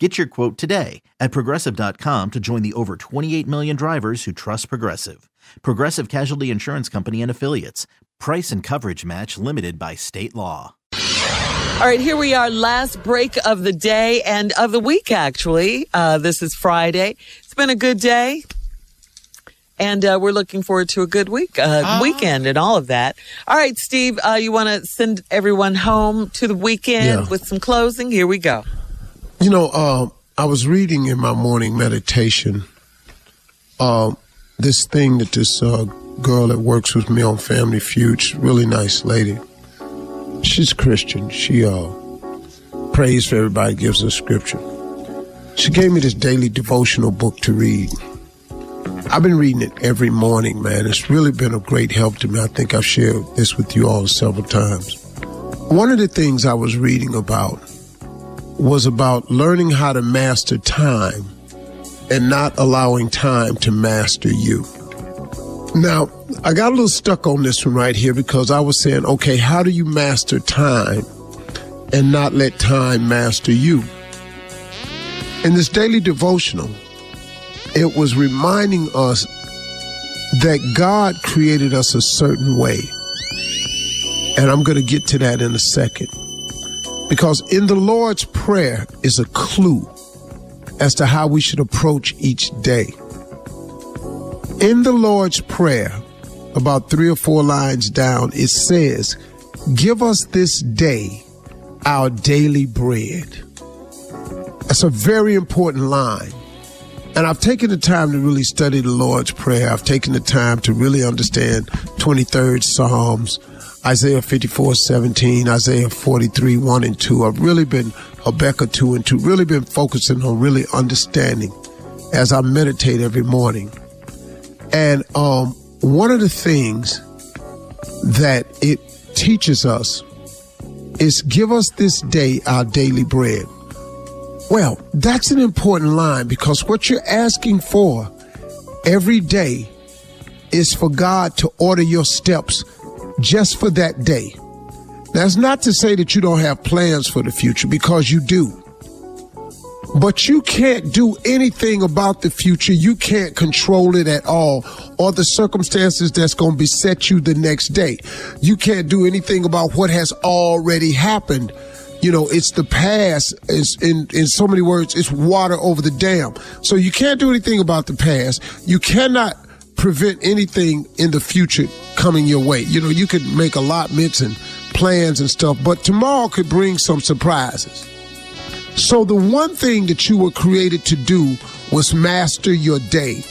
Get your quote today at progressive.com to join the over 28 million drivers who trust Progressive. Progressive Casualty Insurance Company and Affiliates. Price and coverage match limited by state law. All right, here we are, last break of the day and of the week, actually. Uh, this is Friday. It's been a good day. And uh, we're looking forward to a good week, uh, weekend, and all of that. All right, Steve, uh, you want to send everyone home to the weekend Yeah. with some closing? Here we go. You know, uh, I was reading in my morning meditation uh, this thing that this uh, girl that works with me on Family Feud, really nice lady. She's Christian. She uh, prays for everybody, gives us scripture. She gave me this daily devotional book to read. I've been reading it every morning, man. It's really been a great help to me. I think I've shared this with you all several times. One of the things I was reading about was about learning how to master time and not allowing time to master you. Now, I got a little stuck on this one right here because I was saying, okay, how do you master time and not let time master you? In this daily devotional, it was reminding us that God created us a certain way. And I'm going to get to that in a second. Because in the Lord's Prayer is a clue as to how we should approach each day. In the Lord's Prayer, about three or four lines down, it says, Give us this day our daily bread. That's a very important line. And I've taken the time to really study the Lord's Prayer. I've taken the time to really understand 23rd Psalms, Isaiah 54, 17, Isaiah 43, 1 and 2. I've really been Habakkuk 2 and 2, really been focusing on really understanding as I meditate every morning. And um, one of the things that it teaches us is give us this day our daily bread. Well, that's an important line because what you're asking for every day is for God to order your steps just for that day. That's not to say that you don't have plans for the future because you do. But you can't do anything about the future. You can't control it at all or the circumstances that's going to beset you the next day. You can't do anything about what has already happened. You know, it's the past. It's in, in so many words, it's water over the dam. So you can't do anything about the past. You cannot prevent anything in the future coming your way. You know, you could make allotments and plans and stuff, but tomorrow could bring some surprises. So the one thing that you were created to do was master your day.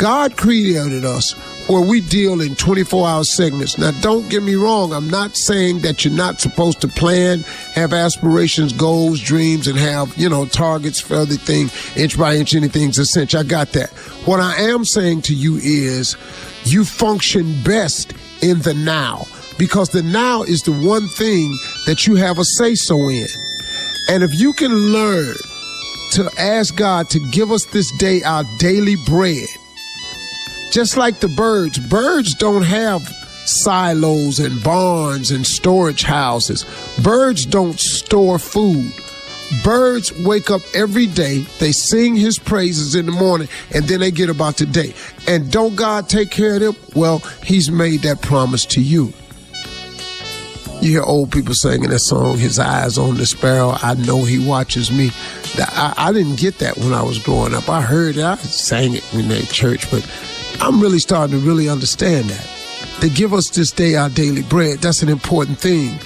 God created us where we deal in 24 hour segments. Now, don't get me wrong. I'm not saying that you're not supposed to plan, have aspirations, goals, dreams, and have, you know, targets for everything, inch by inch, anything's a cinch. I got that. What I am saying to you is you function best in the now because the now is the one thing that you have a say so in. And if you can learn to ask God to give us this day our daily bread, just like the birds, birds don't have silos and barns and storage houses. Birds don't store food. Birds wake up every day, they sing his praises in the morning, and then they get about the day. And don't God take care of them? Well, he's made that promise to you. You hear old people singing that song, His Eyes on the Sparrow, I Know He Watches Me. I, I didn't get that when I was growing up. I heard it, I sang it in that church, but I'm really starting to really understand that. They give us this day our daily bread. That's an important thing.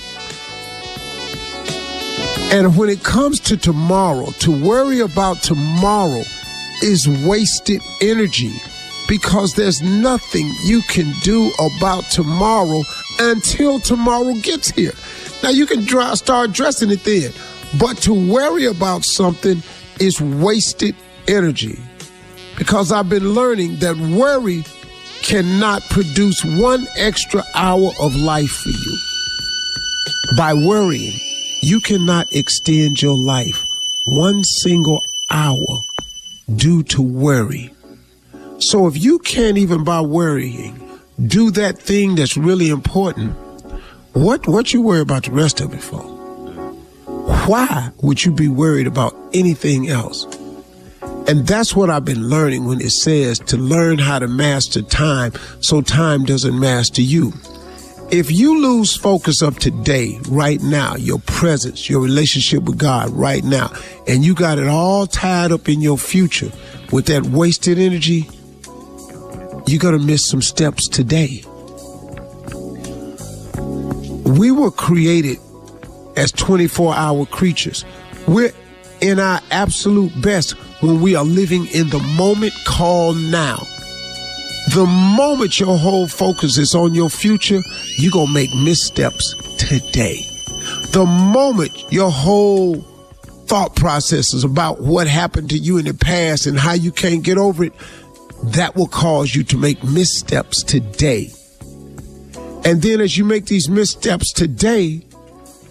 And when it comes to tomorrow, to worry about tomorrow is wasted energy because there's nothing you can do about tomorrow until tomorrow gets here. Now you can dry, start dressing it then, but to worry about something is wasted energy because I've been learning that worry cannot produce one extra hour of life for you. By worrying, you cannot extend your life one single hour due to worry. So if you can't even by worrying do that thing that's really important, what what you worry about the rest of it for? Why would you be worried about anything else? And that's what I've been learning when it says to learn how to master time so time doesn't master you. If you lose focus of today, right now, your presence, your relationship with God right now, and you got it all tied up in your future with that wasted energy, you're going to miss some steps today. We were created as 24 hour creatures. We're in our absolute best when we are living in the moment called now. The moment your whole focus is on your future, you're going to make missteps today. The moment your whole thought process is about what happened to you in the past and how you can't get over it, that will cause you to make missteps today. And then as you make these missteps today,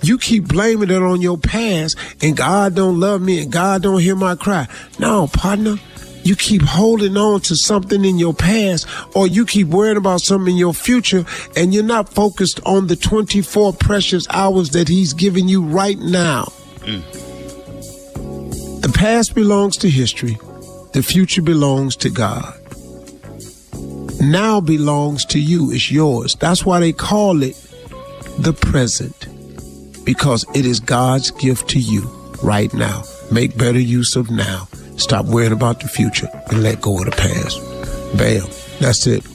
you keep blaming it on your past and God don't love me and God don't hear my cry. No, partner, you keep holding on to something in your past or you keep worrying about something in your future and you're not focused on the 24 precious hours that he's giving you right now. Mm. The past belongs to history. The future belongs to God now belongs to you. It's yours. That's why they call it the present, because it is God's gift to you right now. Make better use of now. Stop worrying about the future and let go of the past. Bam. That's it.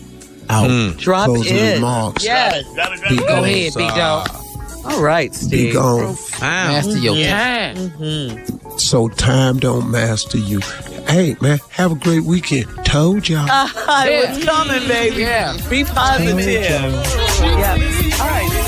Out. Mm. Drop Closing it. Remarks. Yes. Be Go ahead, Big Dog. All right, Steve. Be gone. Master your time. Mm-hmm. So time don't master you. Hey, man, have a great weekend. Told y'all. Uh, it was coming, baby. Yeah. Be positive. Yeah. All right.